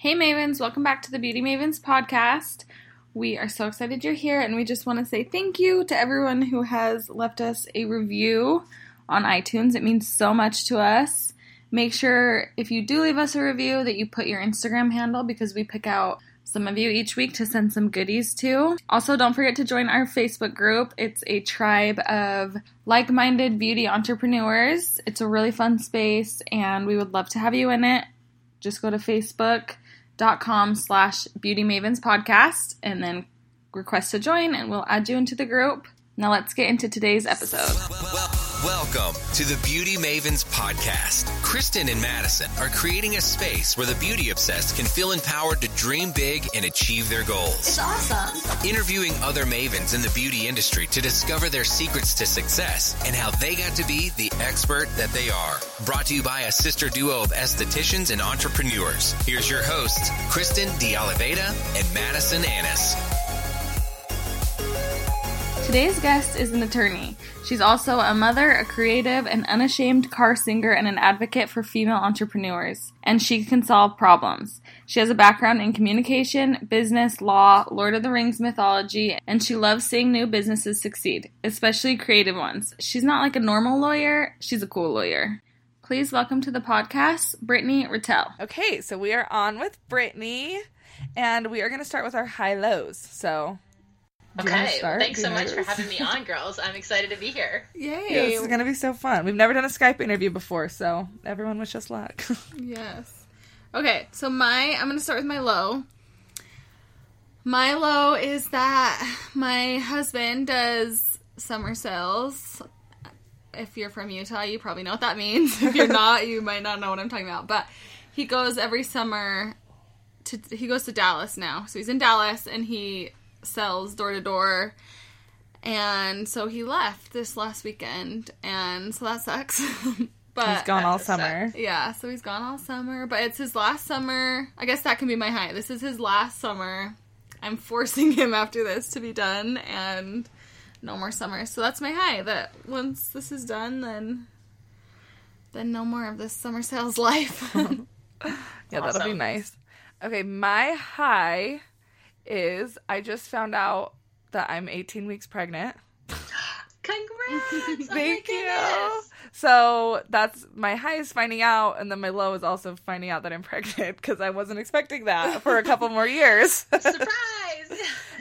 Hey Mavens, welcome back to the Beauty Mavens podcast. We are so excited you're here, and we just want to say thank you to everyone who has left us a review on iTunes. It means so much to us. Make sure if you do leave us a review that you put your Instagram handle because we pick out some of you each week to send some goodies to. Also, don't forget to join our Facebook group. It's a tribe of like minded beauty entrepreneurs. It's a really fun space, and we would love to have you in it. Just go to facebook.com slash beauty mavens podcast and then request to join, and we'll add you into the group. Now, let's get into today's episode. Welcome to the Beauty Mavens podcast. Kristen and Madison are creating a space where the beauty obsessed can feel empowered to dream big and achieve their goals. It's awesome. Interviewing other mavens in the beauty industry to discover their secrets to success and how they got to be the expert that they are. Brought to you by a sister duo of estheticians and entrepreneurs. Here's your hosts, Kristen DeOliveda and Madison Annis. Today's guest is an attorney. She's also a mother, a creative, an unashamed car singer, and an advocate for female entrepreneurs. And she can solve problems. She has a background in communication, business, law, Lord of the Rings mythology, and she loves seeing new businesses succeed, especially creative ones. She's not like a normal lawyer, she's a cool lawyer. Please welcome to the podcast, Brittany Ratelle. Okay, so we are on with Brittany, and we are going to start with our high lows. So, Okay, well, thanks so much for having me on, girls. I'm excited to be here. Yay! This is going to be so fun. We've never done a Skype interview before, so everyone wish us luck. Yes. Okay, so my I'm gonna start with my low. My low is that my husband does summer sales. If you're from Utah, you probably know what that means. If you're not, you might not know what I'm talking about. But he goes every summer to he goes to Dallas now. So he's in Dallas and he sells door to door. And so he left this last weekend and so that sucks. but He's gone all That summer. yeah, so he's gone all summer, but it's his last summer. I guess that can be my high. This is his last summer. I'm forcing him after this to be done and no more summer. So that's my high. That once this is done, then then no more of this summer sales life. Yeah, that'll be nice. Okay, my high is I just found out that I'm 18 weeks pregnant. Congrats! Oh Thank you. So that's my high is finding out, and then my low is also finding out that I'm pregnant because I wasn't expecting that for a couple more years. Surprise!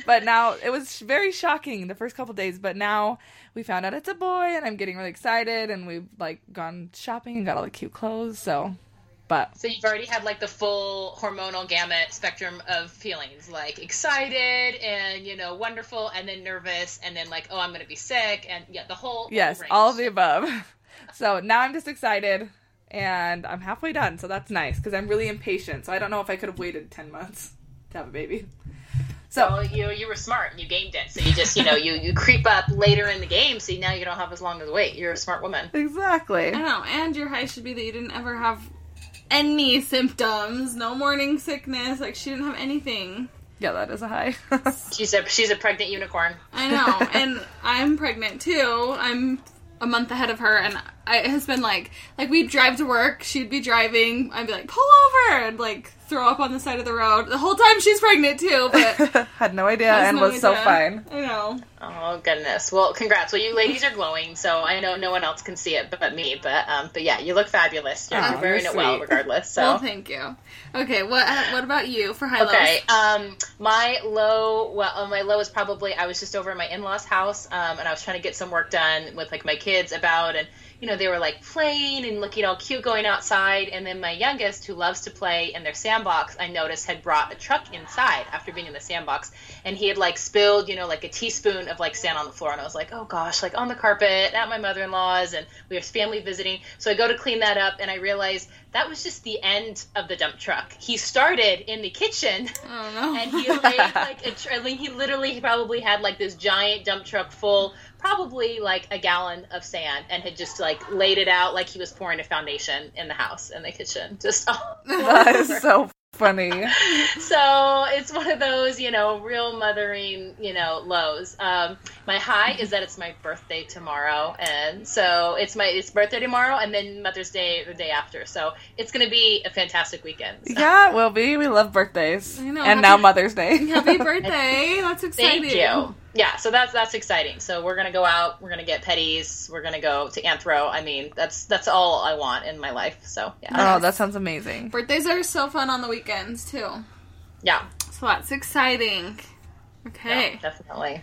but now it was very shocking the first couple days. But now we found out it's a boy, and I'm getting really excited, and we've like gone shopping and got all the cute clothes. So, but so you've already had like the full hormonal gamut spectrum of feelings, like excited and you know wonderful, and then nervous, and then like oh I'm gonna be sick, and yeah the whole yes, range. all of the above. So now I'm just excited. And I'm halfway done, so that's nice because I'm really impatient. So I don't know if I could have waited 10 months to have a baby. So Well, you you were smart and you gamed it, so you just you know you you creep up later in the game, so now you don't have as long as wait. You're a smart woman. exactly. I know, and your high should be that you didn't ever have any symptoms, no morning sickness, like she didn't have anything. Yeah, that is a high. She's a she's a pregnant unicorn. I know, and I'm pregnant too. I'm a month ahead of her, and I, it has been like like we'd drive to work. She'd be driving. I'd be like, pull over, and like throw up on the side of the road. The whole time she's pregnant too, but Had no idea has and no was so fine. I know. Oh goodness. Well, congrats. Well, you ladies are glowing, so I know no one else can see it but me. But um, but yeah, you look fabulous. You're, Aw, you're wearing it well, regardless. So. Well, thank you. Okay, what uh, what about you for high Okay. lows? Um, my low, well, uh, my low is probably I was just over at my in-laws' house, um, and I was trying to get some work done with like my kids about, and you know they were like playing and looking all cute going outside, and then my youngest, who loves to play in their sandbox, I noticed had brought a truck inside after being in the sandbox, and he had like spilled, you know, like a teaspoon of like sand on the floor, and I was like, oh gosh, like on the carpet at my mother-in-law's, and we have family visiting, so I go to clean that up, and I realize that was just the end of the dump truck. He started in the kitchen. Oh, I don't and he laid like a tr- I mean, he literally probably had like this giant dump truck full probably like a gallon of sand and had just like laid it out like he was pouring a foundation in the house in the kitchen just all That is over. so funny. so it's one of those, you know, real mothering, you know, lows. Um, my high is that it's my birthday tomorrow, and so it's my it's birthday tomorrow, and then Mother's Day the day after. So it's going to be a fantastic weekend. So. Yeah, it will be. We love birthdays, I know, and happy- now Mother's Day. Happy birthday! That's exciting. Thank you. Yeah, so that's that's exciting. So we're gonna go out. We're gonna get petties. We're gonna go to Anthro. I mean, that's that's all I want in my life. So yeah, Oh, that sounds amazing. Birthdays are so fun on the weekends too. yeah, So that's exciting. Okay, yeah, definitely.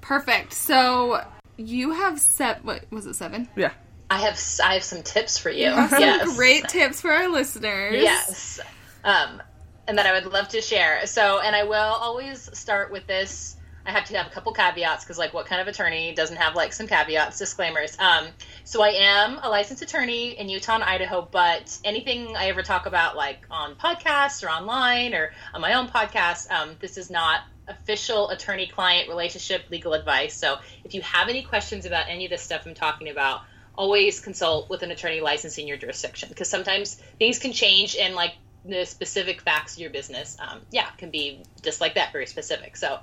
perfect. So you have set. What was it? Seven. Yeah. I have I have some tips for you. You have some yes. great tips for our listeners. Yes. Um, and that I would love to share. So, and I will always start with this. I have to have a couple caveats because, like, what kind of attorney doesn't have like some caveats, disclaimers? Um, so, I am a licensed attorney in Utah and Idaho, but anything I ever talk about, like on podcasts or online or on my own podcast, um, this is not official attorney-client relationship legal advice. So, if you have any questions about any of this stuff I'm talking about, always consult with an attorney licensed in your jurisdiction because sometimes things can change and like the specific facts of your business um, yeah can be just like that very specific so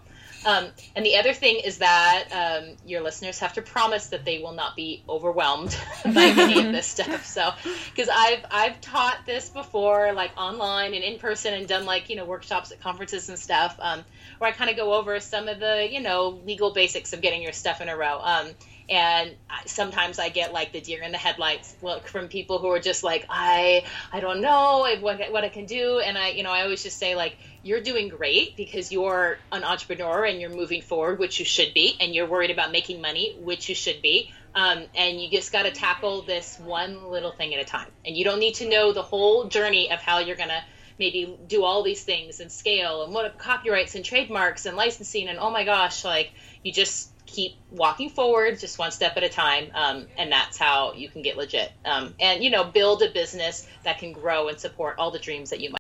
um, and the other thing is that um, your listeners have to promise that they will not be overwhelmed by any of this stuff. So because i've i've taught this before like online and in person and done like you know workshops at conferences and stuff um, where i kind of go over some of the you know legal basics of getting your stuff in a row. Um, and sometimes I get like the deer in the headlights look from people who are just like I I don't know what what I can do. And I you know I always just say like you're doing great because you're an entrepreneur and you're moving forward which you should be and you're worried about making money which you should be. Um, and you just got to tackle this one little thing at a time. And you don't need to know the whole journey of how you're gonna maybe do all these things and scale and what copyrights and trademarks and licensing and oh my gosh like you just keep walking forward just one step at a time um, and that's how you can get legit um, and you know build a business that can grow and support all the dreams that you might,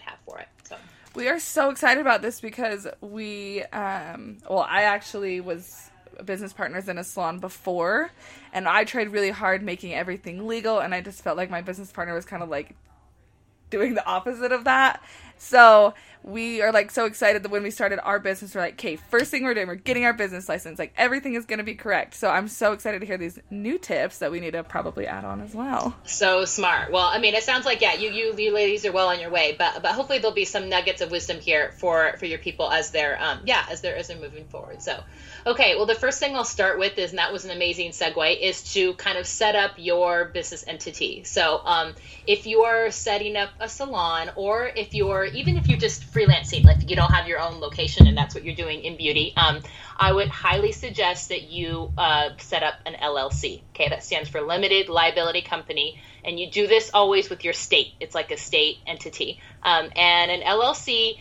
have for it so We are so excited about this because we, um, well, I actually was business partners in a salon before, and I tried really hard making everything legal, and I just felt like my business partner was kind of like doing the opposite of that. So we are like so excited that when we started our business, we're like, okay, first thing we're doing, we're getting our business license. Like everything is going to be correct. So I'm so excited to hear these new tips that we need to probably add on as well. So smart. Well, I mean, it sounds like yeah, you you, you ladies are well on your way, but but hopefully there'll be some nuggets of wisdom here for for your people as they're um yeah as they're as they're moving forward. So, okay, well the first thing I'll start with is and that was an amazing segue is to kind of set up your business entity. So um if you're setting up a salon or if you're even if you're just freelancing, like you don't have your own location and that's what you're doing in beauty, um, I would highly suggest that you uh, set up an LLC. Okay, that stands for Limited Liability Company, and you do this always with your state. It's like a state entity, um, and an LLC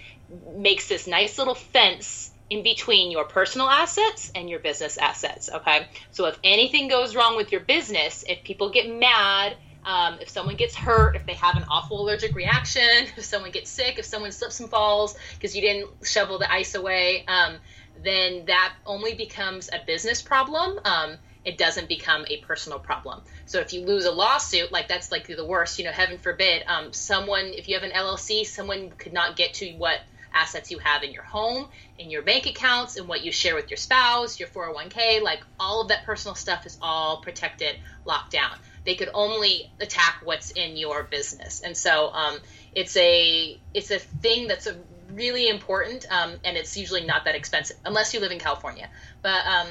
makes this nice little fence in between your personal assets and your business assets. Okay, so if anything goes wrong with your business, if people get mad um, if someone gets hurt, if they have an awful allergic reaction, if someone gets sick, if someone slips and falls because you didn't shovel the ice away, um, then that only becomes a business problem. Um, it doesn't become a personal problem. So if you lose a lawsuit, like that's like the worst, you know, heaven forbid, um, someone, if you have an LLC, someone could not get to what assets you have in your home, in your bank accounts, and what you share with your spouse, your 401k, like all of that personal stuff is all protected, locked down they could only attack what's in your business. And so um, it's a it's a thing that's a really important um, and it's usually not that expensive unless you live in california. But um,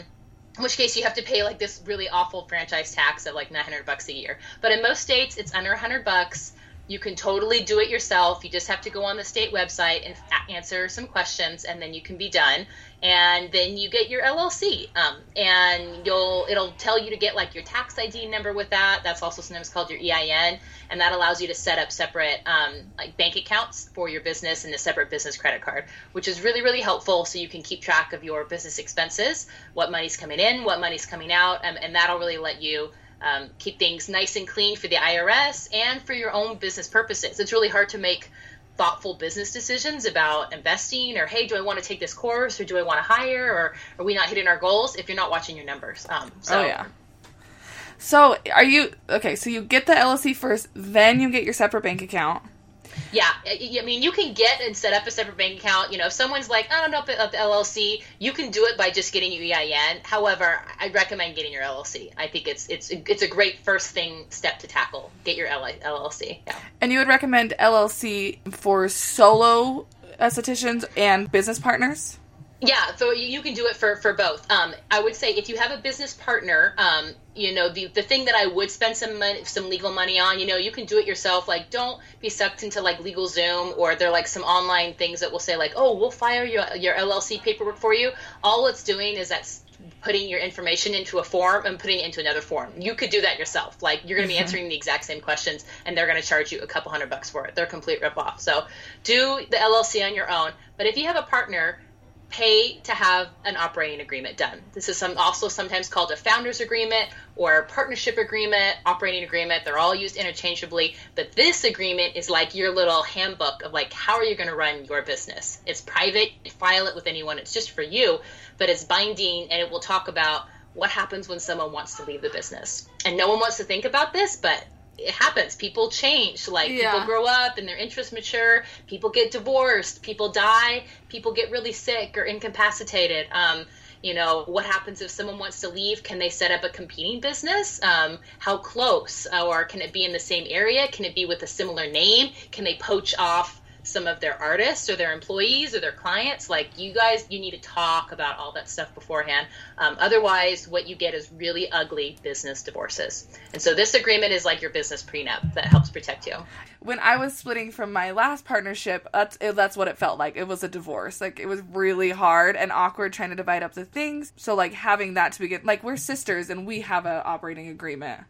in which case you have to pay like this really awful franchise tax of like 900 bucks a year. But in most states it's under 100 bucks. You can totally do it yourself. You just have to go on the state website and answer some questions and then you can be done and then you get your LLC, um, and you'll it'll tell you to get like your tax ID number with that. That's also sometimes called your EIN, and that allows you to set up separate um, like bank accounts for your business and a separate business credit card, which is really really helpful. So you can keep track of your business expenses, what money's coming in, what money's coming out, um, and that'll really let you. Um, keep things nice and clean for the IRS and for your own business purposes. It's really hard to make thoughtful business decisions about investing or hey do i want to take this course or do i want to hire or are we not hitting our goals if you're not watching your numbers um, so Oh yeah. So are you okay? So you get the LLC first, then you get your separate bank account, Yeah, I mean, you can get and set up a separate bank account. You know, if someone's like, I don't know the LLC, you can do it by just getting your EIN. However, I recommend getting your LLC. I think it's it's it's a great first thing step to tackle. Get your LLC. Yeah. And you would recommend LLC for solo estheticians and business partners? Yeah, so you can do it for for both. Um, I would say if you have a business partner, um, you know the the thing that I would spend some money, some legal money on, you know, you can do it yourself. Like, don't be sucked into like LegalZoom or there are like some online things that will say like, oh, we'll file your your LLC paperwork for you. All it's doing is that's putting your information into a form and putting it into another form. You could do that yourself. Like you're going to be mm-hmm. answering the exact same questions and they're going to charge you a couple hundred bucks for it. They're a complete ripoff. So do the LLC on your own. But if you have a partner pay to have an operating agreement done. This is some, also sometimes called a founder's agreement or partnership agreement, operating agreement. They're all used interchangeably, but this agreement is like your little handbook of like how are you going to run your business. It's private, file it with anyone. It's just for you, but it's binding and it will talk about what happens when someone wants to leave the business. And no one wants to think about this, but it happens. People change. Like yeah. people grow up and their interests mature. People get divorced. People die. People get really sick or incapacitated. Um, you know, what happens if someone wants to leave? Can they set up a competing business? Um, how close? Or can it be in the same area? Can it be with a similar name? Can they poach off some of their artists or their employees or their clients. Like you guys, you need to talk about all that stuff beforehand. Um, otherwise, what you get is really ugly business divorces. And so this agreement is like your business prenup that helps protect you. When I was splitting from my last partnership, that's it, that's what it felt like. It was a divorce. Like it was really hard and awkward trying to divide up the things. So like having that to begin, like we're sisters and we have an operating agreement.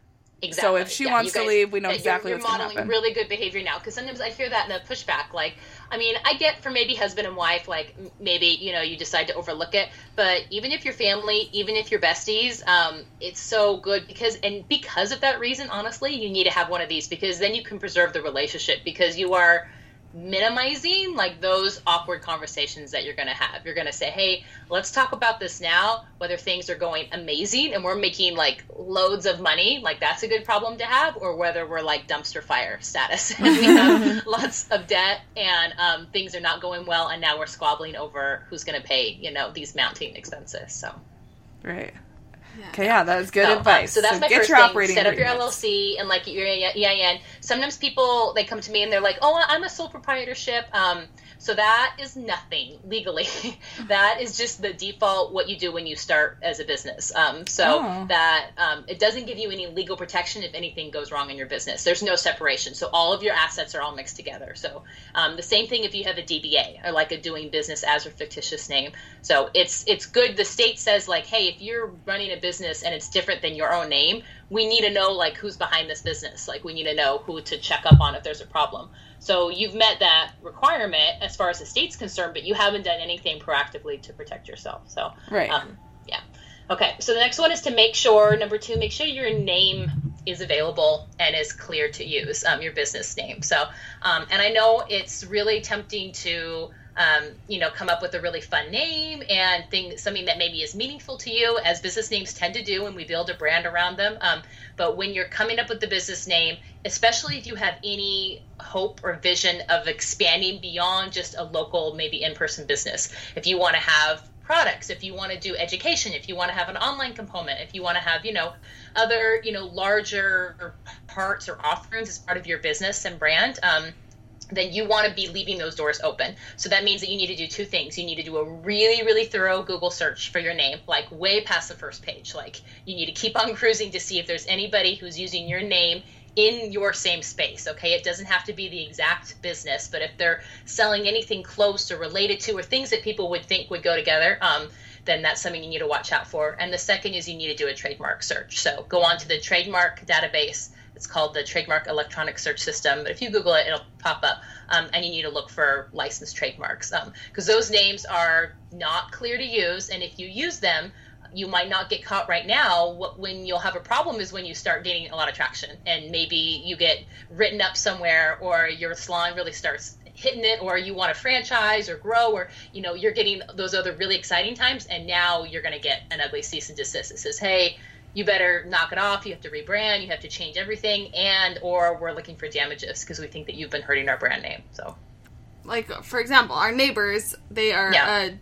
Exactly. So if she yeah, wants guys, to leave, we know exactly you're, you're what's modeling really good behavior now. Because sometimes I hear that in the pushback. Like, I mean, I get for maybe husband and wife, like maybe you know you decide to overlook it. But even if your family, even if you're besties, um, it's so good because and because of that reason, honestly, you need to have one of these because then you can preserve the relationship because you are minimizing like those awkward conversations that you're going to have. You're going to say, "Hey, let's talk about this now. Whether things are going amazing and we're making like loads of money, like that's a good problem to have, or whether we're like dumpster fire status and we have lots of debt and um, things are not going well, and now we're squabbling over who's going to pay, you know, these mounting expenses." So, right. Yeah. Okay, yeah, that is good so, advice. Um, so that's so my first thing. Set up your LLC and like your EIN. Sometimes people they come to me and they're like, "Oh, I'm a sole proprietorship." Um, so that is nothing legally. that is just the default what you do when you start as a business. Um, so oh. that um, it doesn't give you any legal protection if anything goes wrong in your business. There's no separation. So all of your assets are all mixed together. So um, the same thing if you have a DBA or like a doing business as a fictitious name. So it's it's good. The state says like, hey, if you're running a business and it's different than your own name, we need to know like who's behind this business. Like we need to know who to check up on if there's a problem. So you've met that requirement as far as the state's concerned, but you haven't done anything proactively to protect yourself. So right, um, yeah. Okay, so the next one is to make sure number two, make sure your name is available and is clear to use, um, your business name. So, um, and I know it's really tempting to um, you know, come up with a really fun name and thing, something that maybe is meaningful to you, as business names tend to do, and we build a brand around them. Um, but when you're coming up with the business name, especially if you have any hope or vision of expanding beyond just a local, maybe in-person business, if you want to have products if you want to do education if you want to have an online component if you want to have you know other you know larger parts or offerings as part of your business and brand um, then you want to be leaving those doors open. So that means that you need to do two things. You need to do a really, really thorough Google search for your name, like way past the first page. Like you need to keep on cruising to see if there's anybody who's using your name in your same space. Okay. It doesn't have to be the exact business, but if they're selling anything close or related to or things that people would think would go together, um, then that's something you need to watch out for. And the second is you need to do a trademark search. So go on to the trademark database it's called the Trademark Electronic Search System. But if you Google it, it'll pop up. Um, and you need to look for licensed trademarks because um, those names are not clear to use. And if you use them, you might not get caught right now. When you'll have a problem is when you start gaining a lot of traction and maybe you get written up somewhere or your salon really starts hitting it or you want to franchise or grow or you know you're getting those other really exciting times and now you're going to get an ugly cease and desist that says hey you better knock it off. You have to rebrand. You have to change everything, and or we're looking for damages because we think that you've been hurting our brand name. So, like for example, our neighbors they are Yeah. a,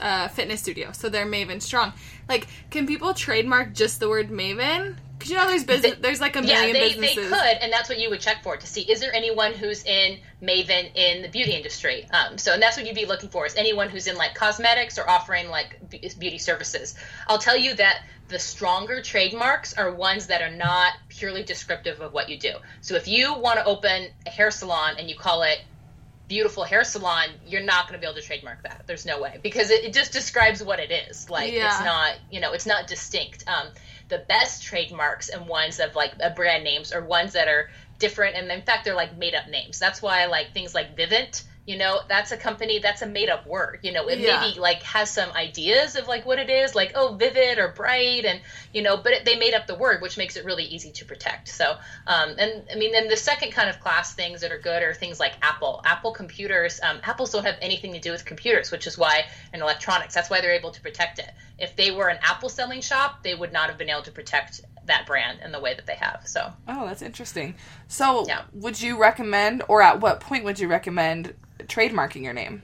uh fitness studio, so they're Maven Strong. Like, can people trademark just the word Maven? Because you know, there's business, there's like a yeah, million they, they businesses. could, and that's what you would check for to see is there anyone who's in Maven in the beauty industry. Um, so, and that's what you'd be looking for is anyone who's in like cosmetics or offering like beauty services. I'll tell you that the stronger trademarks are ones that are not purely descriptive of what you do. So, if you want to open a hair salon and you call it beautiful hair salon, you're not going to be able to trademark that. There's no way because it, it just describes what it is. Like Yeah. it's not, you know, it's not distinct. Um, the best trademarks and ones of like brand names are ones that are different, and in fact, they're like made up names. That's why like things like Vivint. You know, that's a company that's a made up word. You know, it Yeah. maybe like has some ideas of like what it is, like oh, vivid or bright, and you know, but it, they made up the word, which makes it really easy to protect. So, um, and I mean, then the second kind of class things that are good are things like Apple. Apple computers, um, Apples don't have anything to do with computers, which is why in electronics, that's why they're able to protect it. If they were an Apple selling shop, they would not have been able to protect that brand in the way that they have. So, Oh, that's interesting. So, Yeah. would you recommend, or at what point would you recommend trademarking your name?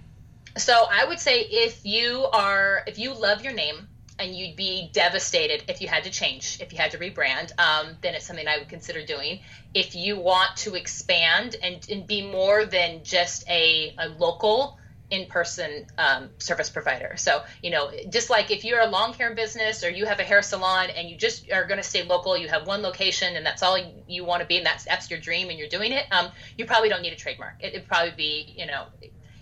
So I would say if you are if you love your name and you'd be devastated if you had to change, if you had to rebrand, um, then it's something I would consider doing. If you want to expand and, and be more than just a, a local in-person um, service provider. So, you know, just like if you're a long hair business or you have a hair salon and you just are going to stay local, you have one location and that's all you want to be and that's that's your dream and you're doing it, um, you probably don't need a trademark. It, it'd probably be, you know,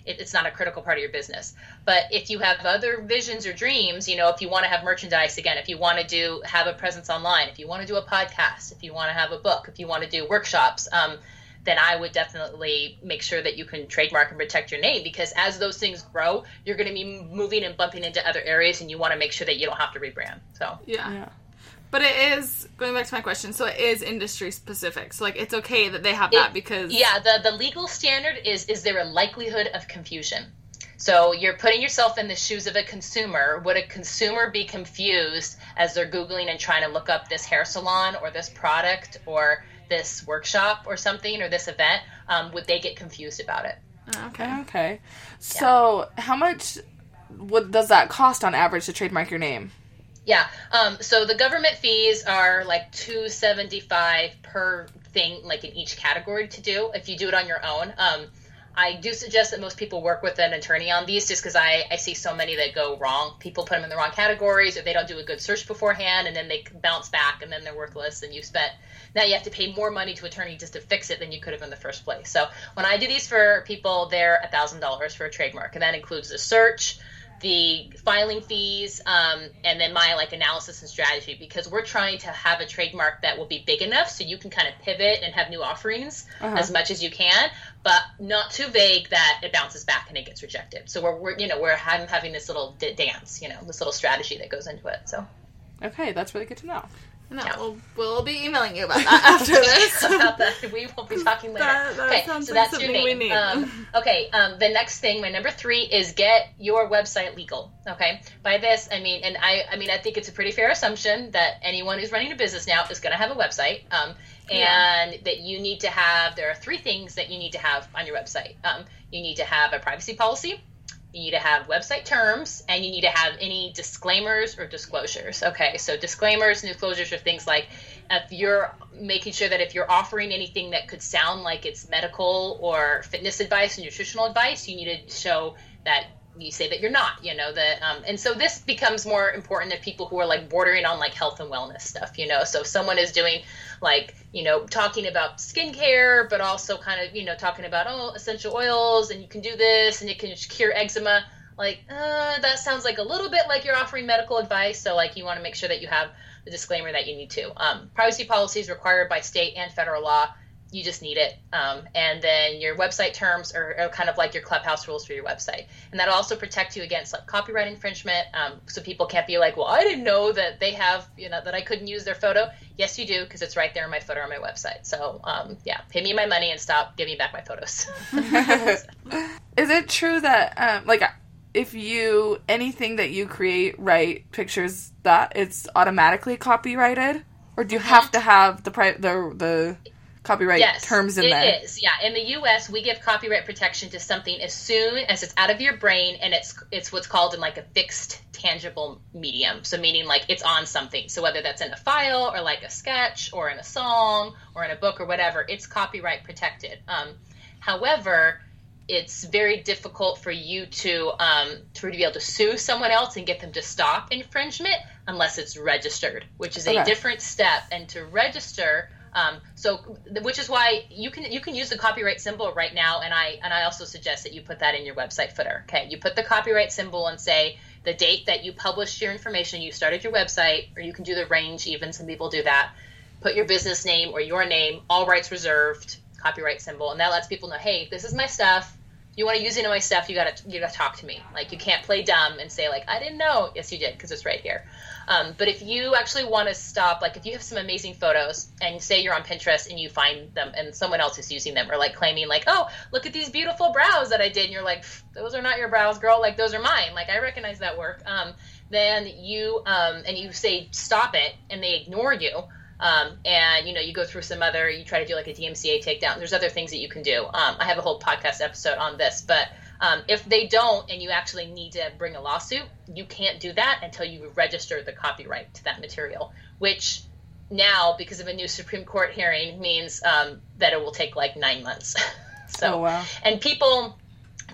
it, it's not a critical part of your business. But if you have other visions or dreams, you know, if you want to have merchandise again, if you want to do have a presence online, if you want to do a podcast, if you want to have a book, if you want to do workshops, um, then I would definitely make sure that you can trademark and protect your name because as those things grow, you're going to be moving and bumping into other areas, and you want to make sure that you don't have to rebrand. So Yeah. Yeah. But it is going back to my question. So it is industry specific. So like it's okay that they have It- that because yeah the the legal standard is is there a likelihood of confusion so you're putting yourself in the shoes of a consumer would a consumer be confused as they're googling and trying to look up this hair salon or this product or this workshop or something or this event um, would they get confused about it Oh, okay. Okay. So, how much would does that cost on average to trademark your name? Yeah. Um, so the government fees are like two seventy five per thing, like in each category to do. If you do it on your own, um, I do suggest that most people work with an attorney on these, just because I, I see so many that go wrong. People put them in the wrong categories, or they don't do a good search beforehand, and then they bounce back, and then they're worthless, and you spent now you have to pay more money to attorney just to fix it than you could have in the first place. So when I do these for people, they're a thousand dollars for a trademark, and that includes the search, the filing fees, um, and then my like analysis and strategy because we're trying to have a trademark that will be big enough so you can kind of pivot and have new offerings Uh-huh. as much as you can, but not too vague that it bounces back and it gets rejected. So we're, we're you know we're I'm having this little dance, you know, this little strategy that goes into it. So Okay, that's really good to know. No, Yeah. we'll, we'll be emailing you about that after this. about that. We will be talking later. That- that okay, sounds so like that's your something we name. need. Um, okay, um, the next thing, my number three is get your website legal. Okay, by this I mean, and I, I mean, I think it's a pretty fair assumption that anyone who's running a business now is going to have a website, um, and that you need to have. There are three things that you need to have on your website. Um, you need to have a privacy policy. You need to have website terms and you need to have any disclaimers or disclosures. Okay, so disclaimers and disclosures are things like if you're making sure that if you're offering anything that could sound like it's medical or fitness advice and nutritional advice, you need to show that you say that you're not, you know, that, um, and so this becomes more important to people who are like bordering on like health and wellness stuff, you know. So if someone is doing like, you know, talking about skincare, but also kind of, you know, talking about, oh, essential oils and you can do this and it can cure eczema, like, uh, that sounds like a little bit like you're offering medical advice. So, like, you want to make sure that you have the disclaimer that you need to. Um, privacy policy is required by state and federal law. You just need it. Um, and then your website terms are, are kind of like your clubhouse rules for your website. And that'll also protect you against like copyright infringement. Um, so people can't be like, well, I didn't know that they have, you know, that I couldn't use their photo. Yes, you do, because it's right there in my photo on my website. So, um, yeah, pay me my money and stop giving me back my photos. Is it true that, um, like, if you anything that you create, write pictures that it's automatically copyrighted, or do you have to have the pri- the the copyright yes, terms in it there? is. Yeah, in the U.S., we give copyright protection to something as soon as it's out of your brain and it's it's what's called in like a fixed tangible medium. So meaning like it's on something. So whether that's in a file or like a sketch or in a song or in a book or whatever, it's copyright protected. Um, however, it's very difficult for you to um, to be able to sue someone else and get them to stop infringement unless it's registered, which is Okay. a different step. And to register, um, so which is why you can you can use the copyright symbol right now. And I and I also suggest that you put that in your website footer. Okay, you put the copyright symbol and say the date that you published your information, you started your website, or you can do the range. Even some people do that. Put your business name or your name, all rights reserved, copyright symbol, and that lets people know, hey, this is my stuff. You want to use any of my stuff, you gotta you gotta talk to me. Like you can't play dumb and say like I didn't know. Yes, you did because it's right here. Um, but if you actually want to stop, like if you have some amazing photos and say you're on Pinterest and you find them and someone else is using them or like claiming like, oh, look at these beautiful brows that I did, and you're like, those are not your brows, girl. Like those are mine. Like I recognize that work. Um, then you um, and you say stop it, and they ignore you. Um, and you know you go through some other you try to do like a DMCA takedown. There's other things that you can do. Um, I have a whole podcast episode on this, but um, if they don't and you actually need to bring a lawsuit, you can't do that until you register the copyright to that material, which now because of a new Supreme Court hearing means um, that it will take like nine months. so Oh wow. and people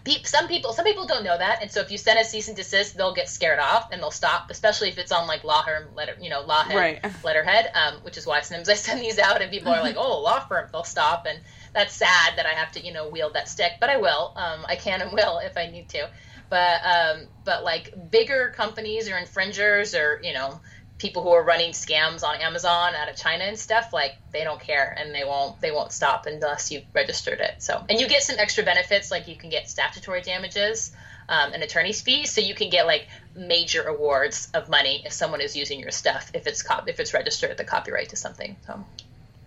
pe- some people some people don't know that and so if you send a cease and desist they'll get scared off and they'll stop especially if it's on like law firm letter you know law head, Right. letterhead um, which is why sometimes i send these out and people are like oh law firm they'll stop and that's sad that i have to you know wield that stick but i will um, i can and will if i need to but um, but like bigger companies or infringers or you know people who are running scams on Amazon out of China and stuff, like they don't care and they won't they won't stop unless you've registered it. So and you get some extra benefits like you can get statutory damages um, and attorney's fees, so you can get like major awards of money if someone is using your stuff if it's cop- if it's registered the copyright to something. So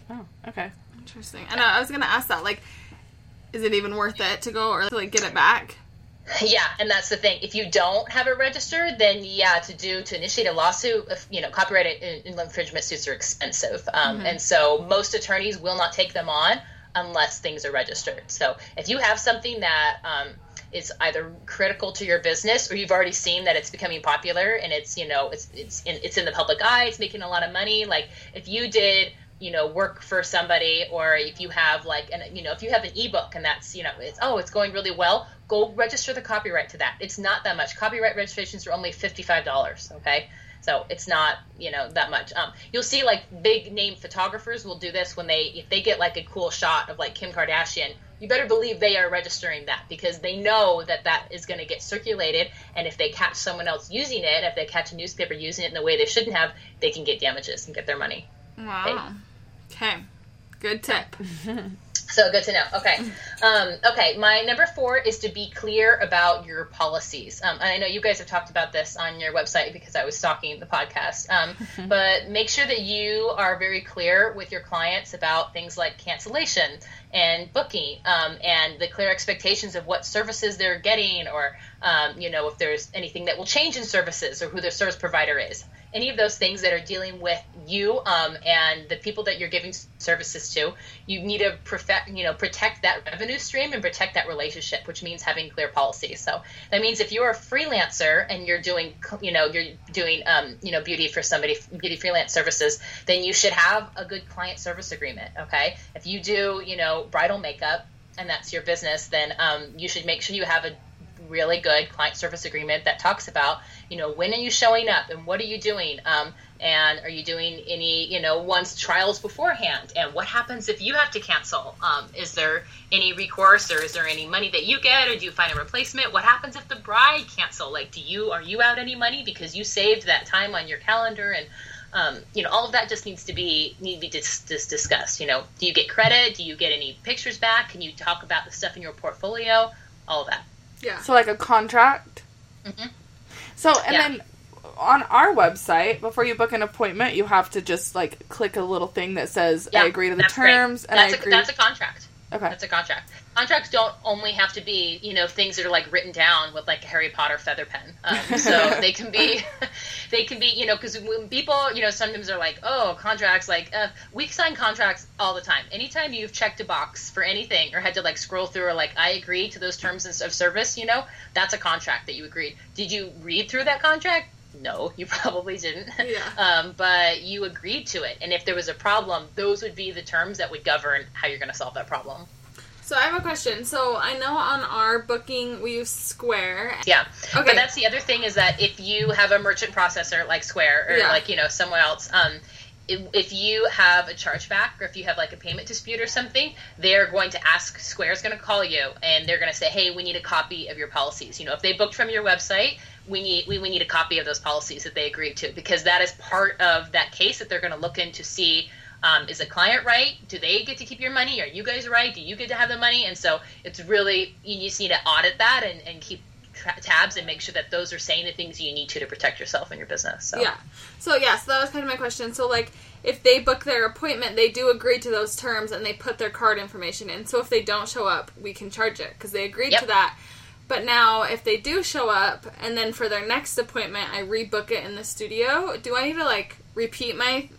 Oh, okay. Interesting. And I was gonna ask that, like, is it even worth it to go or to like get it back? Yeah, and that's the thing. If you don't have it registered, then yeah, to do to initiate a lawsuit, if, you know, copyright in- infringement suits are expensive, um, and so most attorneys will not take them on unless things are registered. So if you have something that um, is either critical to your business or you've already seen that it's becoming popular and it's you know it's it's in, it's in the public eye, it's making a lot of money. Like if you did you know work for somebody or if you have like an you know if you have an ebook and that's you know it's oh it's going really well go register the copyright to that. It's not that much. Copyright registrations are only $55 okay? So it's not you know that much. Um, you'll see like big name photographers will do this when they if they get like a cool shot of like kim kardashian you better believe they are registering that because they know that that is going to get circulated and if they catch someone else using it if they catch a newspaper using it in the way they shouldn't have they can get damages and get their money. Wow. Okay. Good tip. So good to know. Okay. Um, okay. My number four is to be clear about your policies. Um, and I know you guys have talked about this on your website because I was stalking the podcast. Um, but make sure that you are very clear with your clients about things like cancellation and booking um, and the clear expectations of what services they're getting or, um, you know, if there's anything that will change in services or who their service provider is any of those things that are dealing with you um, and the people that you're giving services to, you need to perfect, you know, protect that revenue stream and protect that relationship, which means having clear policies. So that means if you're a freelancer and you're doing, you know, you're doing, um, you know, beauty for somebody, beauty freelance services, then you should have a good client service agreement. Okay, if you do, you know, bridal makeup and that's your business, then um, you should make sure you have a really good client service agreement that talks about you know when are you showing up and what are you doing? Um, and are you doing any you know once trials beforehand? And what happens if you have to cancel? Um, is there any recourse or is there any money that you get or do you find a replacement? What happens if the bride cancel? Like do you are you out any money because you saved that time on your calendar? And um, you know all of that just needs to be need to be dis- dis- discussed you know. Do you get credit? Do you get any pictures back? Can you talk about the stuff in your portfolio? All of that Yeah. So like a contract. Mhm. So and Yeah. then on our website, before you book an appointment, you have to just like click a little thing that says I agree to the that's great. terms and that's I a, agree. That's a contract. Okay. That's a contract. Contracts don't only have to be, you know, things that are like written down with like a Harry Potter feather pen. Um, so they can be, they can be, you know, because when people, you know, sometimes are like, oh, contracts, like uh, we sign contracts all the time. Anytime you've checked a box for anything or had to like scroll through or like I agree to those terms of service, you know, that's a contract that you agreed. Did you read through that contract? No, you probably didn't. Yeah. Um, but you agreed to it, and if there was a problem, those would be the terms that would govern how you're going to solve that problem. So I have a question. So I know on our booking we use Square. Yeah. Okay. But that's the other thing is that if you have a merchant processor like Square or Yeah. like you know someone else, um, if, you have a chargeback or if you have like a payment dispute or something, they're going to ask Square's going to call you and they're going to say, hey, we need a copy of your policies. You know, if they booked from your website, we need we, we need a copy of those policies that they agreed to because that is part of that case that they're going to look in to see. Um, is the client right? Do they get to keep your money? Are you guys right? Do you get to have the money? And so it's really you just need to audit that and, and keep tra- tabs and make sure that those are saying the things you need to to protect yourself and your business. So. Yeah. So yeah, so that was kind of my question. So like if they book their appointment, they do agree to those terms and they put their card information in. So if they don't show up, we can charge it because they agreed Yep. to that. But now if they do show up and then for their next appointment I rebook it in the studio, do I need to like repeat my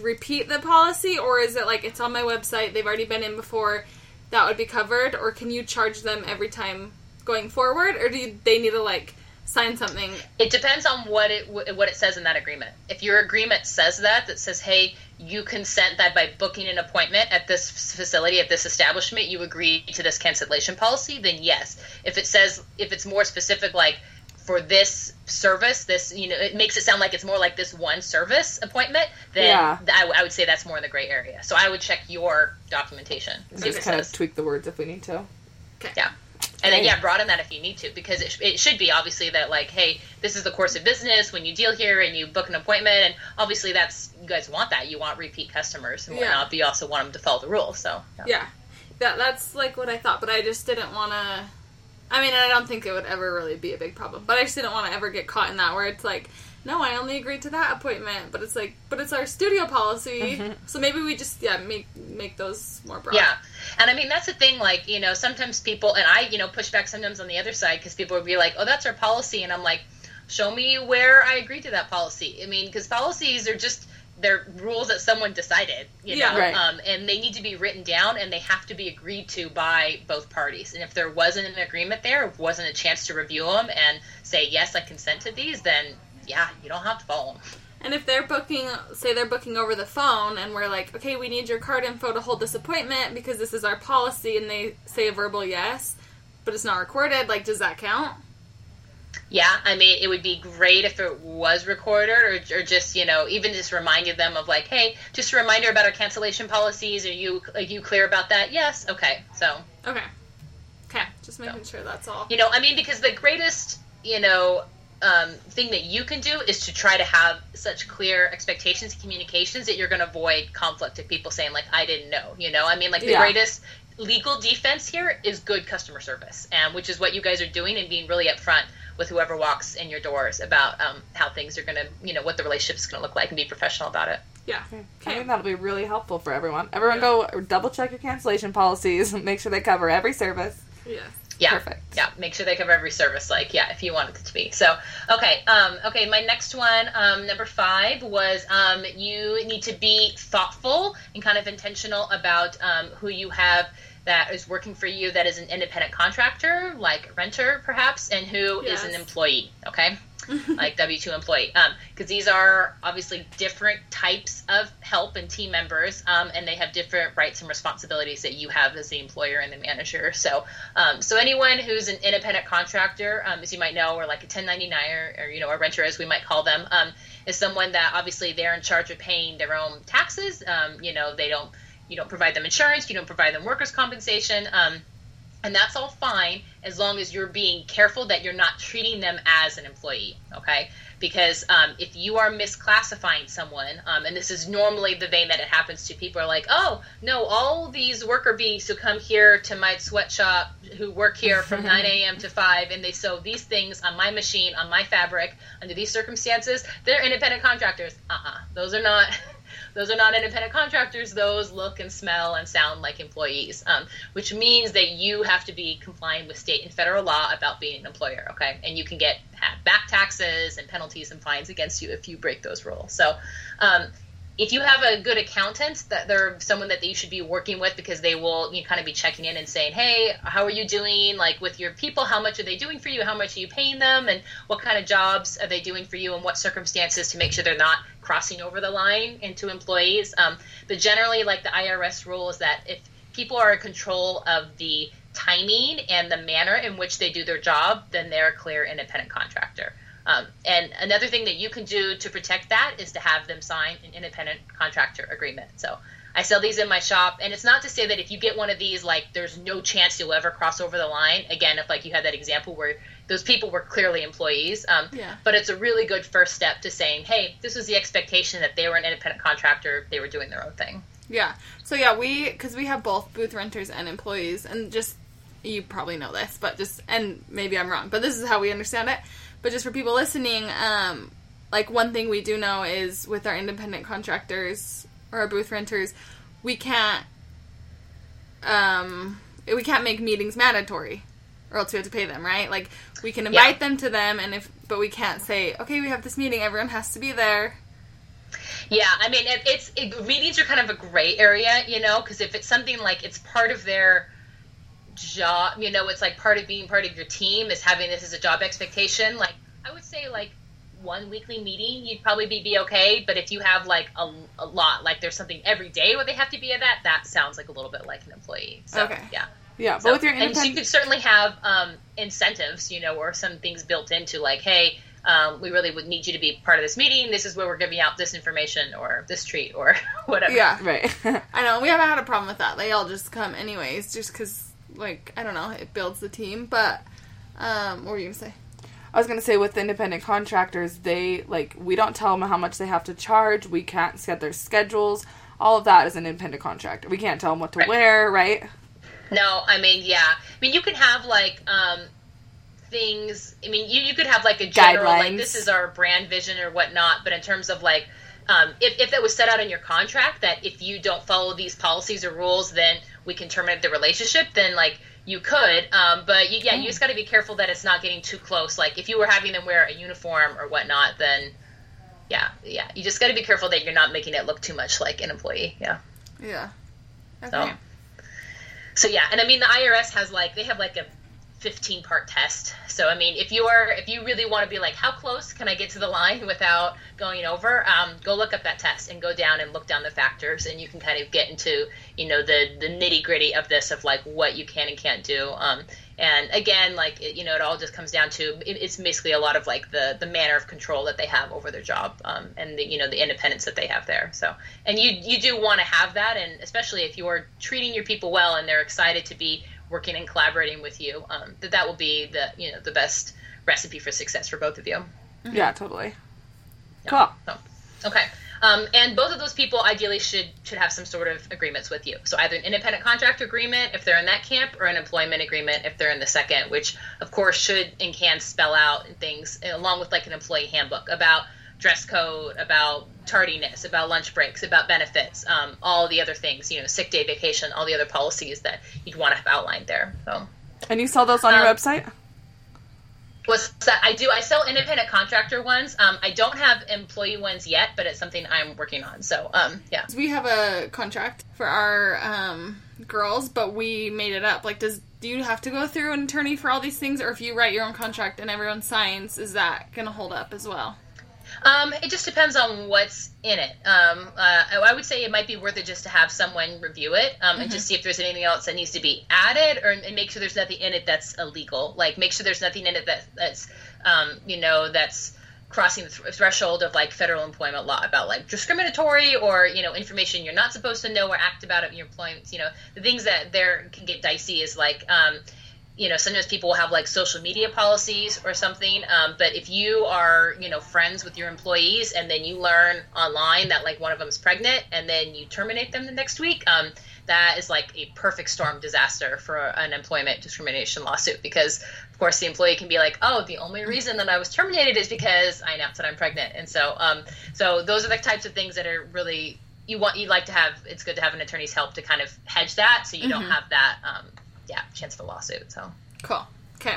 repeat the policy or is it like it's on my website, they've already been in before, that would be covered or can you charge them every time going forward or do you, they need to like sign something It depends on what it what it says in that agreement. If your agreement says that, that says, "Hey, you consent that by booking an appointment at this facility at this establishment, you agree to this cancellation policy," then yes. If it says, if it's more specific, like for this service, this you know, it makes it sound like it's more like this one service appointment. Then Yeah. I, I would say that's more in the gray area. So I would check your documentation. See Just it kind of tweak the words if we need to. okay Yeah. And then yeah, broaden that if you need to, because it, sh- it should be obviously that like, hey, this is the course of business when you deal here and you book an appointment, and obviously that's you guys want that, you want repeat customers and Yeah. whatnot, but you also want them to follow the rules. So Yeah, that that's like what I thought, but I just didn't want to. I mean, I don't think it would ever really be a big problem, but I just didn't want to ever get caught in that where it's like, no, I only agreed to that appointment, but it's like, but it's our studio policy, mm-hmm. so maybe we just yeah make make those more broad. Yeah. And I mean, that's the thing, like, you know, sometimes people, and I, you know, push back sometimes on the other side because people would be like, oh, that's our policy. And I'm like, show me where I agree to that policy. I mean, because policies are just, they're rules that someone decided, you Yeah. know, Right. um, and they need to be written down and they have to be agreed to by both parties. And if there wasn't an agreement there, wasn't a chance to review them and say, yes, I consent to these, then yeah, you don't have to follow them. And if they're booking, say they're booking over the phone, and we're like, okay, we need your card info to hold this appointment because this is our policy, and they say a verbal yes, but it's not recorded, like, does that count? Yeah, I mean, it would be great if it was recorded, or, or just you know, even just reminded them of like, hey, just a reminder about our cancellation policies. Are you are you clear about that? Yes. Okay. So Okay. Okay, just making sure that's all. you know, I mean, because the greatest you know um, thing that you can do is to try to have such clear expectations and communications that you're going to avoid conflict of people saying like, I didn't know. You know, I mean, like the Yeah. greatest legal defense here is good customer service, and which is what you guys are doing and being really upfront with whoever walks in your doors about um, how things are going to, you know, what the relationship is going to look like and be professional about it. Yeah. I Okay. think that'll be really helpful for everyone. Everyone go double check your cancellation policies, make sure they cover every service. Yeah. Yeah. Perfect. Yeah, make sure they cover every service, like yeah, if you want it to be. So, okay, um, okay. My next one, um, number five, was um, you need to be thoughtful and kind of intentional about um, who you have that is working for you that is an independent contractor, like renter perhaps, and who is an employee. Okay, like W two employee, because these are obviously different types of help and team members, um, and they have different rights and responsibilities that you have as the employer and the manager. So, um, so anyone who's an independent contractor, um, as you might know, or like a 1099 or, or you know a renter, as we might call them, um, is someone that obviously they're in charge of paying their own taxes. Um, you know, they don't you don't provide them insurance, you don't provide them workers' compensation. Um, and that's all fine as long as you're being careful that you're not treating them as an employee, okay? Because um, if you are misclassifying someone, um, and this is normally the vein that it happens to, people are like, oh, no, all these worker bees who come here to my sweatshop who work here from 9 a.m. to 5 and they sew these things on my machine, on my fabric, under these circumstances, they're independent contractors. Uh uh Those are not. Those are not independent contractors. Those look and smell and sound like employees, um, which means that you have to be complying with state and federal law about being an employer. Okay, and you can get back taxes and penalties and fines against you if you break those rules. So. Um, if you have a good accountant that they're someone that you should be working with because they will you know, kind of be checking in and saying hey how are you doing? Like with your people how much are they doing for you? How much are you paying them? And what kind of jobs are they doing for you? And what circumstances to make sure they're not crossing over the line into employees? Um, but generally like the irs rule is that if people are in control of the timing and the manner in which they do their job then they're a clear independent contractor um, and another thing that you can do to protect that is to have them sign an independent contractor agreement. So I sell these in my shop, and it's not to say that if you get one of these, like there's no chance you'll ever cross over the line. Again, if like you had that example where those people were clearly employees, um, yeah. but it's a really good first step to saying, hey, this was the expectation that they were an independent contractor, they were doing their own thing. Yeah. So yeah, we because we have both booth renters and employees, and just you probably know this, but just and maybe I'm wrong, but this is how we understand it but just for people listening, um, like one thing we do know is with our independent contractors or our booth renters, we can't um, we can't make meetings mandatory, or else we have to pay them, right? Like we can invite yeah. them to them, and if but we can't say, okay, we have this meeting, everyone has to be there. Yeah, I mean, it, it's it, meetings are kind of a gray area, you know, because if it's something like it's part of their job you know it's like part of being part of your team is having this as a job expectation like i would say like one weekly meeting you'd probably be, be okay but if you have like a, a lot like there's something every day where they have to be at that that sounds like a little bit like an employee so okay. yeah yeah so, but with your independent... and so you could certainly have um, incentives you know or some things built into like hey um, we really would need you to be part of this meeting. This is where we're giving out this information or this treat or whatever. Yeah, right. I know. We haven't had a problem with that. They all just come anyways, just because like I don't know, it builds the team. But um, what were you gonna say? I was gonna say with independent contractors, they like we don't tell them how much they have to charge. We can't set their schedules. All of that is an independent contractor. We can't tell them what to right. wear, right? No, I mean, yeah. I mean, you can have like um, things. I mean, you, you could have like a general, Guidelines. like this is our brand vision or whatnot. But in terms of like, um, if if that was set out in your contract that if you don't follow these policies or rules, then we can terminate the relationship, then like you could. Um, but you, yeah, you just got to be careful that it's not getting too close. Like if you were having them wear a uniform or whatnot, then yeah, yeah, you just got to be careful that you're not making it look too much like an employee. Yeah. Yeah. Okay. So, so yeah, and I mean the IRS has like they have like a 15 part test. So I mean, if you are if you really want to be like, how close can I get to the line without going over? Um, go look up that test and go down and look down the factors, and you can kind of get into you know the the nitty gritty of this of like what you can and can't do. Um, and again, like it, you know, it all just comes down to it, it's basically a lot of like the the manner of control that they have over their job um, and the you know the independence that they have there. So and you you do want to have that, and especially if you're treating your people well and they're excited to be working and collaborating with you, um, that that will be the you know the best recipe for success for both of you. Mm-hmm. Yeah, totally. Yeah. Cool. So, okay. Um, and both of those people ideally should should have some sort of agreements with you. So either an independent contract agreement if they're in that camp, or an employment agreement if they're in the second, which of course should and can spell out things along with like an employee handbook about dress code, about tardiness, about lunch breaks, about benefits, um, all the other things, you know, sick day, vacation, all the other policies that you'd want to have outlined there. So, and you sell those on um, your website? Was that I do? I sell independent contractor ones. Um, I don't have employee ones yet, but it's something I'm working on. So, um, yeah, we have a contract for our um, girls, but we made it up. Like, does do you have to go through an attorney for all these things, or if you write your own contract and everyone signs, is that going to hold up as well? Um, it just depends on what's in it. Um, uh, I would say it might be worth it just to have someone review it um, mm-hmm. and just see if there's anything else that needs to be added, or and make sure there's nothing in it that's illegal. Like make sure there's nothing in it that that's um, you know that's crossing the th- threshold of like federal employment law about like discriminatory or you know information you're not supposed to know or act about at your employment. You know the things that there can get dicey is like um, you know sometimes people will have like social media policies or something um, but if you are you know friends with your employees and then you learn online that like one of them is pregnant and then you terminate them the next week um, that is like a perfect storm disaster for an employment discrimination lawsuit because of course the employee can be like oh the only reason that i was terminated is because i announced that i'm pregnant. And so um, so those are the types of things that are really you want you like to have it's good to have an attorney's help to kind of hedge that so you don't have that um, yeah chance of a lawsuit. So Cool. Okay.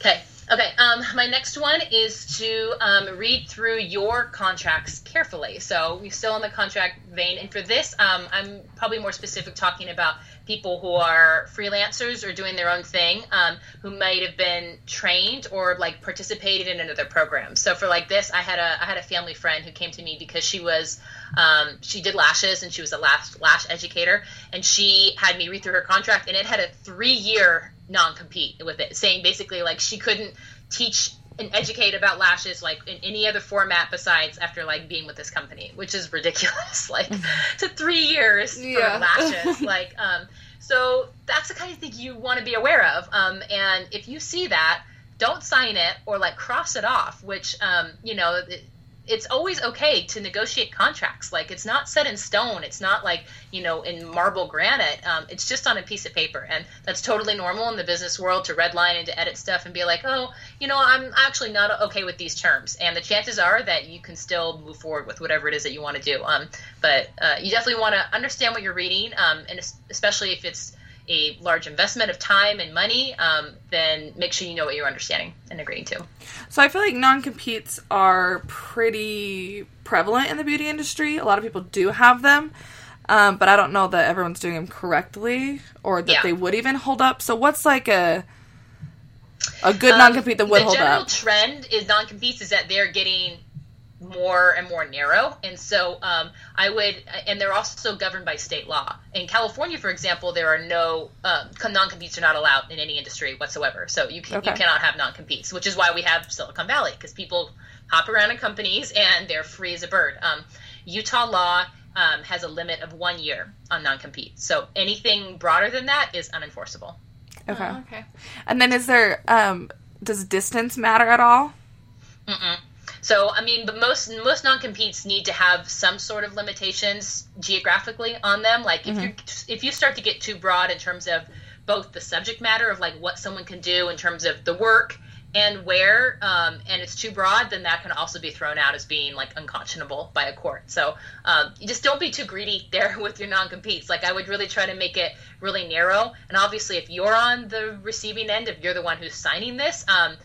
Okay. Okay. Um, my next one is to um, read through your contracts carefully. So we're still in the contract vein, and for this, um, I'm probably more specific talking about people who are freelancers or doing their own thing, um, who might have been trained or like participated in another program. So for like this, I had a I had a family friend who came to me because she was um, she did lashes and she was a lash lash educator, and she had me read through her contract, and it had a three year non compete with it, saying basically like she couldn't teach and educate about lashes like in any other format besides after like being with this company, which is ridiculous. like to three years Yeah. for lashes, like um. So that's the kind of thing you want to be aware of. Um, and if you see that, don't sign it or like cross it off. Which um, you know. It, it's always okay to negotiate contracts. Like it's not set in stone. It's not like you know in marble granite. Um, it's just on a piece of paper, and that's totally normal in the business world to redline and to edit stuff and be like, oh, you know, I'm actually not okay with these terms. And the chances are that you can still move forward with whatever it is that you want to do. Um, but uh, you definitely want to understand what you're reading, um, and especially if it's a large investment of time and money, um, then make sure you know what you're understanding and agreeing to. So I feel like non competes are pretty prevalent in the beauty industry. A lot of people do have them, um, but I don't know that everyone's doing them correctly or that Yeah. they would even hold up. So what's like a a good non compete that would hold up? the general trend is non-competes is that they're getting more and more narrow. And so um, i would and they're also governed by state law. In california for example there are no um, non-competes are not allowed in any industry whatsoever. So you, can, you cannot have non-competes which is why we have silicon valley because people hop around in companies and they're free as a bird. Um, utah law um, has a limit of one year on non-compete so anything broader than that is unenforceable. Okay. Oh, okay. And then is there um does distance matter at all? So I mean, but most most non competes need to have some sort of limitations geographically on them. Like if you if you start to get too broad in terms of both the subject matter of like what someone can do in terms of the work and where, um, and it's too broad, then that can also be thrown out as being like unconscionable by a court. So um, you just don't be too greedy there with your non competes. Like I would really try to make it really narrow. And obviously, if you're on the receiving end, if you're the one who's signing this, um,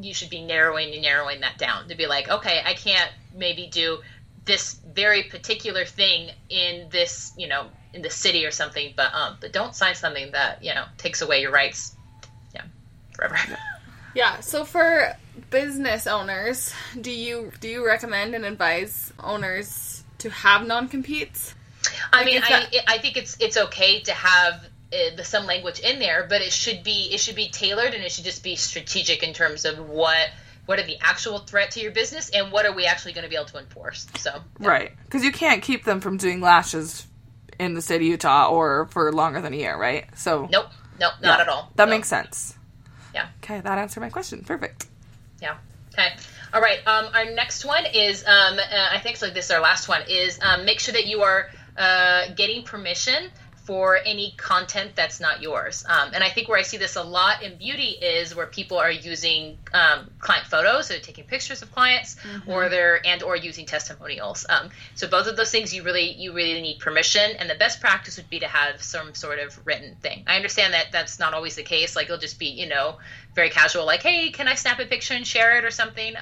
you should be narrowing and narrowing that down to be like, okay, I can't maybe do this very particular thing in this, you know, in the city or something, but um, but don't sign something that you know takes away your rights, yeah, forever. Yeah. So for business owners, do you do you recommend and advise owners to have non competes? I mean, is I, that- I think it's it's okay to have uh, the some language in there, but it should be it should be tailored and it should just be strategic in terms of what what are the actual threat to your business and what are we actually going to be able to enforce. So Right. Because you can't keep them from doing lashes in the state of Utah or for longer than a year, right? So nope, nope, not Yeah, at all. That No. makes sense. Yeah. Okay, that answered my question. Perfect. Yeah. Okay. All right. Um, our next one is, um, uh, I think so. This is our last one. Is um, make sure that you are uh, getting permission for any content that's not yours. Um, and I think where I see this a lot in beauty is where people are using um, client photos, so taking pictures of clients, or they're and or using testimonials. Um, so both of those things, you really you really need permission. And the best practice would be to have some sort of written thing. I understand that that's not always the case. Like it'll just be you know very casual, like hey, can I snap a picture and share it or something.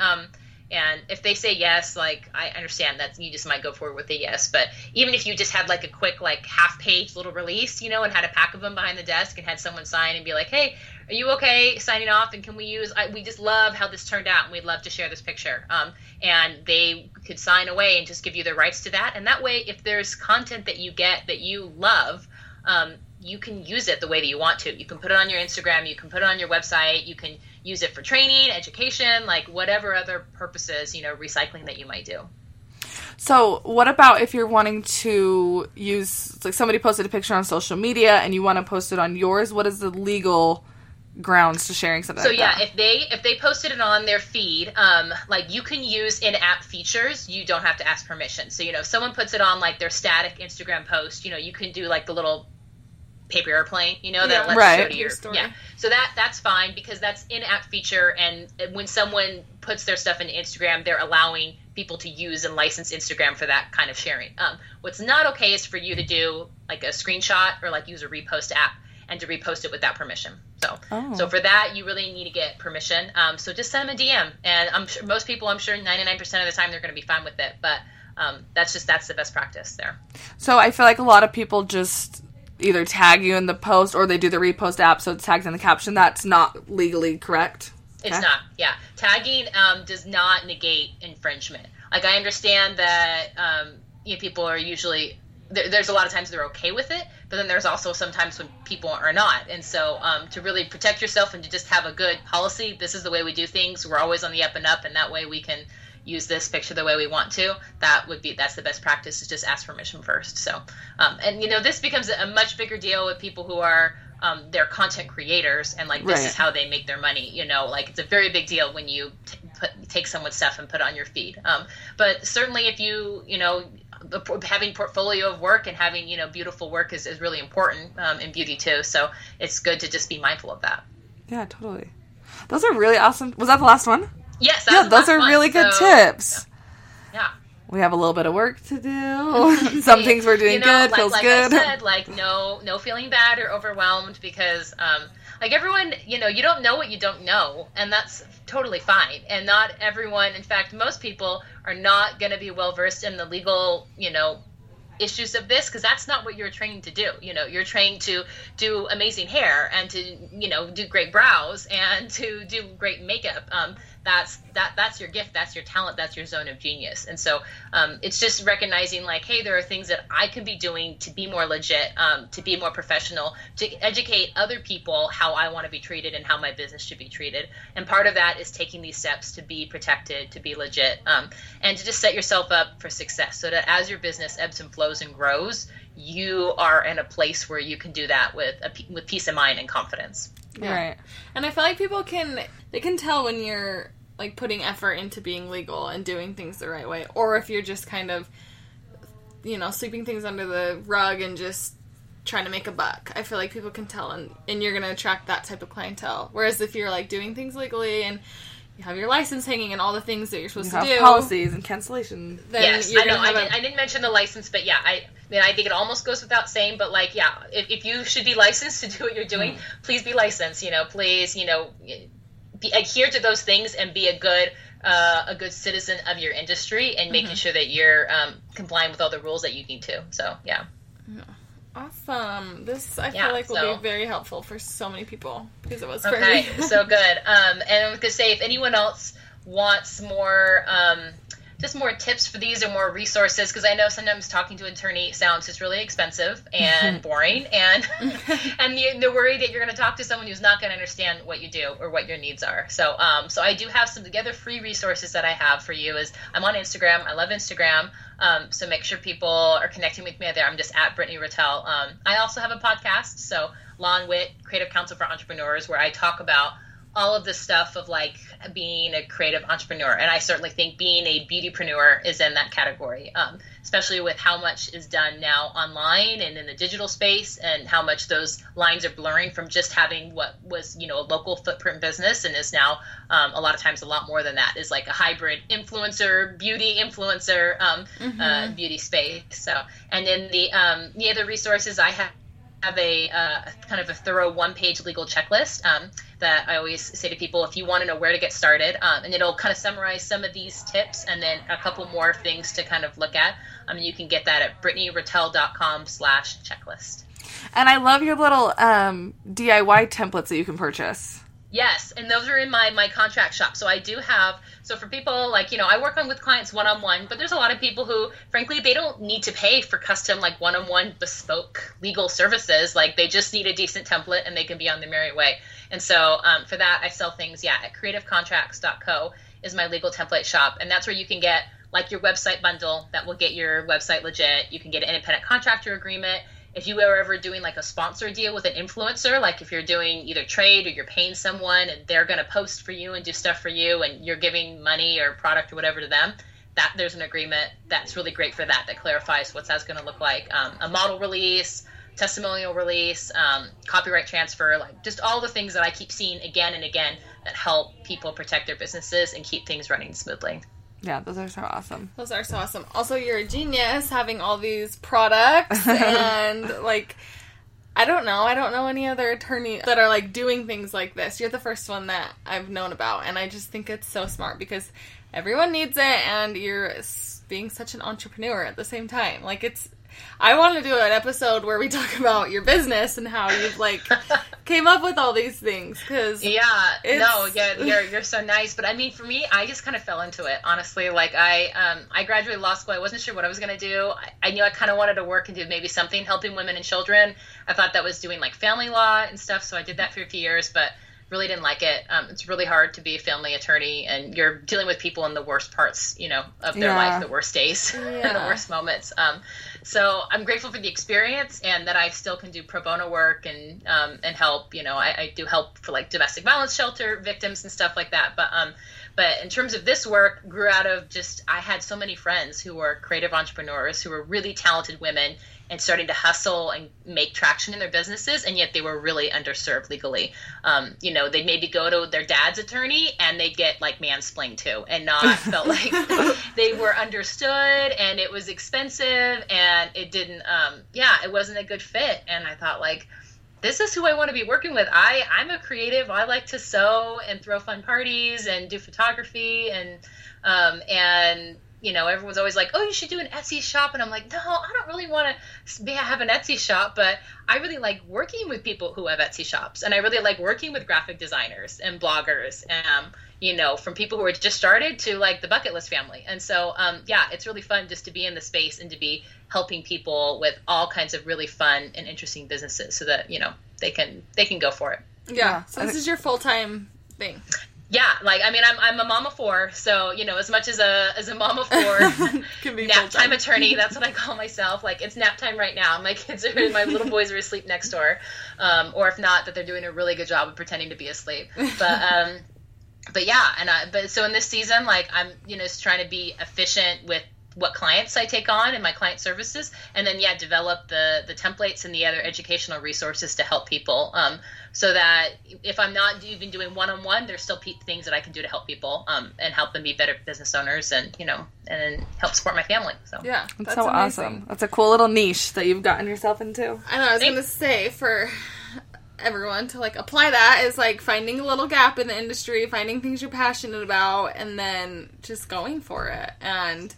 And if they say yes, like I understand that you just might go forward with a yes. But even if you just had like a quick like half page little release, you know, and had a pack of them behind the desk and had someone sign and be like, hey, are you okay signing off? And can we use? I, we just love how this turned out, and we'd love to share this picture. Um, and they could sign away and just give you the rights to that. And that way, if there's content that you get that you love, um, you can use it the way that you want to. You can put it on your Instagram, you can put it on your website, you can use it for training, education, like whatever other purposes, you know, recycling that you might do. So, what about if you're wanting to use, like, somebody posted a picture on social media and you want to post it on yours? What is the legal grounds to sharing something So like yeah, that? if they if they posted it on their feed, um, like you can use in-app features. You don't have to ask permission. So you know, if someone puts it on like their static Instagram post, you know, you can do like the little paper airplane, you know, that Yeah. lets Right. you go to Your your story. yeah. So that that's fine because that's in-app feature, and when someone puts their stuff in Instagram, they're allowing people to use and license Instagram for that kind of sharing. Um, what's not okay is for you to do like a screenshot or like use a repost app and to repost it without permission. So Oh. so for that, you really need to get permission. Um, so just send them a DM, and I'm sure most people, I'm sure 99% of the time, they're going to be fine with it. But um, that's just that's the best practice there. So I feel like a lot of people just either tag you in the post or they do the repost app, so it's tagged in the caption. That's not legally correct. It's Okay. not. Yeah, tagging um, does not negate infringement. Like I understand that um, you know, people are usually there, there's a lot of times they're okay with it, but then there's also sometimes when people are not. And so um, to really protect yourself and to just have a good policy, this is the way we do things. We're always on the up and up, and that way we can use this picture the way we want to. That would be that's the best practice is just ask permission first. So um, and you know this becomes a much bigger deal with people who are um, they're content creators and like this Right. is how they make their money. You know, like it's a very big deal when you t- put, take someone's stuff and put it on your feed. Um, but certainly, if you you know having portfolio of work and having you know beautiful work is, is really important um, in beauty too. So it's good to just be mindful of that. Yeah, totally. Those are really awesome. Was that the last one? Yes, Yeah, those are one. really good So, tips. Yeah. We have a little bit of work to do. Some things we're doing you know, good, like, feels like good. I said, like no, no feeling bad or overwhelmed because, um, like everyone, you know, you don't know what you don't know, and that's totally fine. And not everyone, in fact, most people are not going to be well versed in the legal, you know, issues of this because that's not what you're trained to do. You know, you're trained to do amazing hair and to you know do great brows and to do great makeup. Um, that's that that's your gift. That's your talent. That's your zone of genius. And so um, it's just recognizing like, hey, there are things that I could be doing to be more legit, um, to be more professional, to educate other people how I want to be treated and how my business should be treated. And part of that is taking these steps to be protected, to be legit, um, and to just set yourself up for success, so that as your business ebbs and flows and grows, you are in a place where you can do that with a, with peace of mind and confidence. Right. And I feel like people can they can tell when you're like putting effort into being legal and doing things the right way, or if you're just kind of you know sweeping things under the rug and just trying to make a buck. I feel like people can tell, and and you're gonna attract that type of clientele. Whereas if you're like doing things legally and you have your license hanging and all the things that you're supposed You have to do, policies and cancellations. then yes, you're I know. gonna I, did, a- I didn't mention the license, but yeah, I, I mean, I think it almost goes without saying. But like, yeah, if, if you should be licensed to do what you're doing, please be licensed. You know, please, you know, be, adhere to those things and be a good. Uh, a good citizen of your industry and making sure that you're um, complying with all the rules that you need to. So, yeah. Awesome. This I Yeah, feel like will so- be very helpful for so many people because it was for Okay, me. so good. Um, and I was gonna say, if anyone else wants more, um, just more tips for these or more resources, because I know sometimes talking to an attorney sounds just really expensive and boring, and and you, they're worried that you're gonna talk to someone who's not gonna understand what you do or what your needs are. So, um, so I do have some together free resources that I have for you. Is I'm on Instagram. I love Instagram. Um, so make sure people are connecting with me there. I'm just at Brittany Ratelle. Um, I also have a podcast, so Law and Wit, Creative Counsel for Entrepreneurs, where I talk about all of the stuff of like being a creative entrepreneur. And I certainly think being a beautypreneur is in that category, um, especially with how much is done now online and in the digital space and how much those lines are blurring from just having what was, you know, a local footprint business and is now um, a lot of times a lot more than that is like a hybrid influencer, beauty influencer, um, uh, beauty space. So, and then the, um, the other resources I have have a uh, kind of a thorough one page legal checklist um, that I always say to people if you want to know where to get started. Um, and it'll kind of summarize some of these tips and then a couple more things to kind of look at. Um, and you can get that at brittanyratelle.com slash checklist. And I love your little um, DIY templates that you can purchase. Yes, and those are in my my contract shop. So I do have so for people like you know I work on with clients one on one, but there's a lot of people who frankly they don't need to pay for custom like one on one bespoke legal services. Like they just need a decent template and they can be on their merry way. And so um, for that I sell things yeah at creativecontracts.co is my legal template shop, and that's where you can get like your website bundle that will get your website legit. You can get an independent contractor agreement if you are ever doing like a sponsor deal with an influencer, like if you're doing either trade or you're paying someone and they're going to post for you and do stuff for you and you're giving money or product or whatever to them, that there's an agreement that's really great for that that clarifies what that's going to look like. Um, a model release, testimonial release, um, copyright transfer, like just all the things that I keep seeing again and again that help people protect their businesses and keep things running smoothly. Yeah, those are so awesome. Those are so awesome. Also, you're a genius having all these products and like I don't know. I don't know any other attorney that are like doing things like this. You're the first one that I've known about and I just think it's so smart because everyone needs it and you're being such an entrepreneur at the same time. Like it's I want to do an episode where we talk about your business and how you've like came up with all these things because yeah no yeah you're, you're so nice but i mean for me i just kind of fell into it honestly like i um, i graduated law school i wasn't sure what i was going to do I, I, knew i kind of wanted to work and do maybe something helping women and children i thought that was doing like family law and stuff so i did that for a few years but really didn't like it. Um, it's really hard to be a family attorney, and you're dealing with people in the worst parts, you know, of their yeah. life, the worst days, yeah. and the worst moments. Um, so I'm grateful for the experience, and that I still can do pro bono work and um, and help. You know, I, I, do help for like domestic violence shelter victims and stuff like that. But um, but in terms of this work, grew out of just I had so many friends who were creative entrepreneurs who were really talented women and starting to hustle and make traction in their businesses, and yet they were really underserved legally. Um, you know, they'd maybe go to their dad's attorney and they'd get like mansplained to, and not felt like they were understood, and it was expensive, and it didn't. Um, yeah, it wasn't a good fit, and I thought like this is who I want to be working with. I I'm a creative. I like to sew and throw fun parties and do photography and um, and you know, everyone's always like, "Oh, you should do an Etsy shop," and I'm like, "No, I don't really want to have an Etsy shop, but I really like working with people who have Etsy shops, and I really like working with graphic designers and bloggers, um, you know, from people who are just started to like the bucket list family, and so um, yeah, it's really fun just to be in the space and to be helping people with all kinds of really fun and interesting businesses, so that you know they can they can go for it. Yeah. So this is your full time thing yeah, like I mean, I'm I'm a mom of four, so you know, as much as a as a mom of four, nap time attorney, that's what I call myself. Like it's nap time right now. My kids are my little boys are asleep next door, um, or if not, that they're doing a really good job of pretending to be asleep. But um, but yeah, and I, but so in this season, like I'm you know just trying to be efficient with what clients I take on and my client services, and then yeah, develop the the templates and the other educational resources to help people, um, so that if I'm not even doing one on one, there's still pe- things that I can do to help people um, and help them be better business owners, and you know, and help support my family. So yeah, that's, that's so amazing. awesome. That's a cool little niche that you've gotten yourself into. I know. I was Thanks. gonna say for everyone to like apply that is like finding a little gap in the industry, finding things you're passionate about, and then just going for it and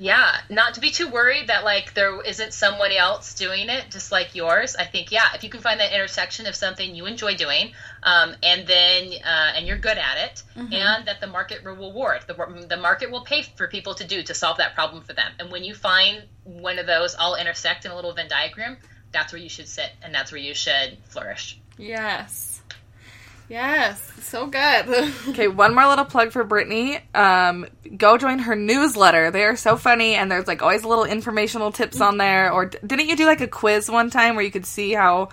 yeah, not to be too worried that like there isn't someone else doing it just like yours. I think yeah, if you can find that intersection of something you enjoy doing, um, and then uh, and you're good at it, mm-hmm. and that the market will reward the the market will pay for people to do to solve that problem for them. And when you find one of those all intersect in a little Venn diagram, that's where you should sit, and that's where you should flourish. Yes. Yes, so good. okay, one more little plug for Brittany. Um, go join her newsletter. They are so funny, and there's like always little informational tips on there. Or didn't you do like a quiz one time where you could see how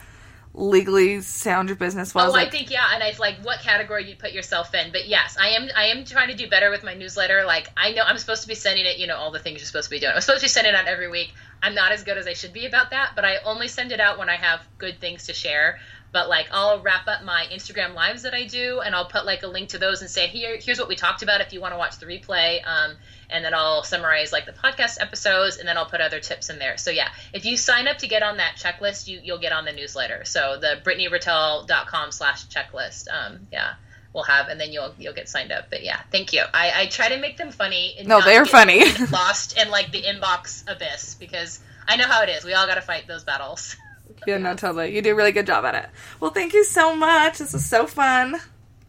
legally sound your business was? Oh, like, I think yeah, and I like what category you put yourself in. But yes, I am I am trying to do better with my newsletter. Like I know I'm supposed to be sending it, you know, all the things you're supposed to be doing. I'm supposed to be sending it out every week. I'm not as good as I should be about that, but I only send it out when I have good things to share but like I'll wrap up my Instagram lives that I do, and I'll put like a link to those and say here here's what we talked about if you want to watch the replay. Um, and then I'll summarize like the podcast episodes, and then I'll put other tips in there. So yeah, if you sign up to get on that checklist, you you'll get on the newsletter. So the BrittanyRatelle.com slash checklist. Um, yeah we'll have, and then you'll you'll get signed up. But yeah, thank you. I, I try to make them funny. no, they're funny. lost in like the inbox abyss because I know how it is. We all got to fight those battles. Yeah, no, totally. You do a really good job at it. Well, thank you so much. This was so fun.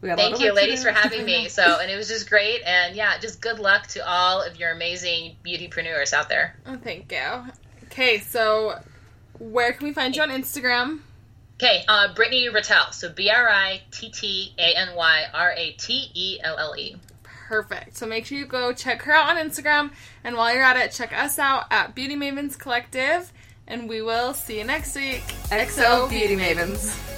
Thank you, ladies, for having me. So, and it was just great. And yeah, just good luck to all of your amazing beautypreneurs out there. Oh, thank you. Okay, so where can we find you on Instagram? Okay, uh, Brittany Ratelle. So B R I T T A N Y R A T E L L E. Perfect. So make sure you go check her out on Instagram. And while you're at it, check us out at Beauty Mavens Collective and we will see you next week. XO Beauty Mavens.